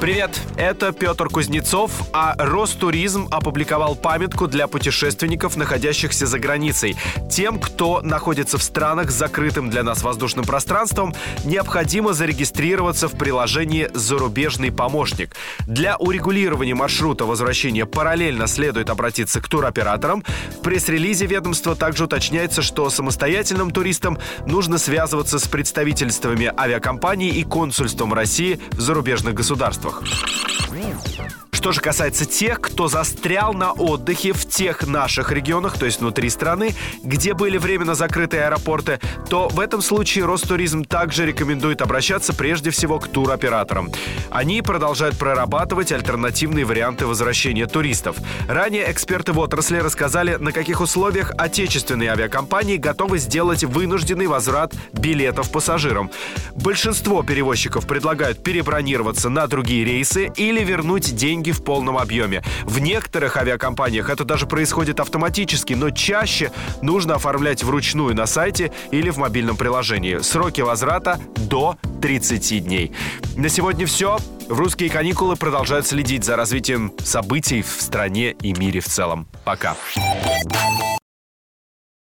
Привет, это Петр Кузнецов, а Ростуризм опубликовал памятку для путешественников, находящихся за границей. Тем, кто находится в странах с закрытым для нас воздушным пространством, необходимо зарегистрироваться в приложении «Зарубежный помощник». Для урегулирования маршрута возвращения параллельно следует обратиться к туроператорам. В пресс-релизе ведомства также уточняется, что самостоятельным туристам нужно связываться с представительствами авиакомпаний и консульством России в зарубежных государствах государствах. Что же касается тех, кто застрял на отдыхе в тех наших регионах, то есть внутри страны, где были временно закрыты аэропорты, то в этом случае Ростуризм также рекомендует обращаться прежде всего к туроператорам. Они продолжают прорабатывать альтернативные варианты возвращения туристов. Ранее эксперты в отрасли рассказали, на каких условиях отечественные авиакомпании готовы сделать вынужденный возврат билетов пассажирам. Большинство перевозчиков предлагают перебронироваться на другие рейсы или вернуть деньги услуги в полном объеме. В некоторых авиакомпаниях это даже происходит автоматически, но чаще нужно оформлять вручную на сайте или в мобильном приложении. Сроки возврата до 30 дней. На сегодня все. В русские каникулы продолжают следить за развитием событий в стране и мире в целом. Пока.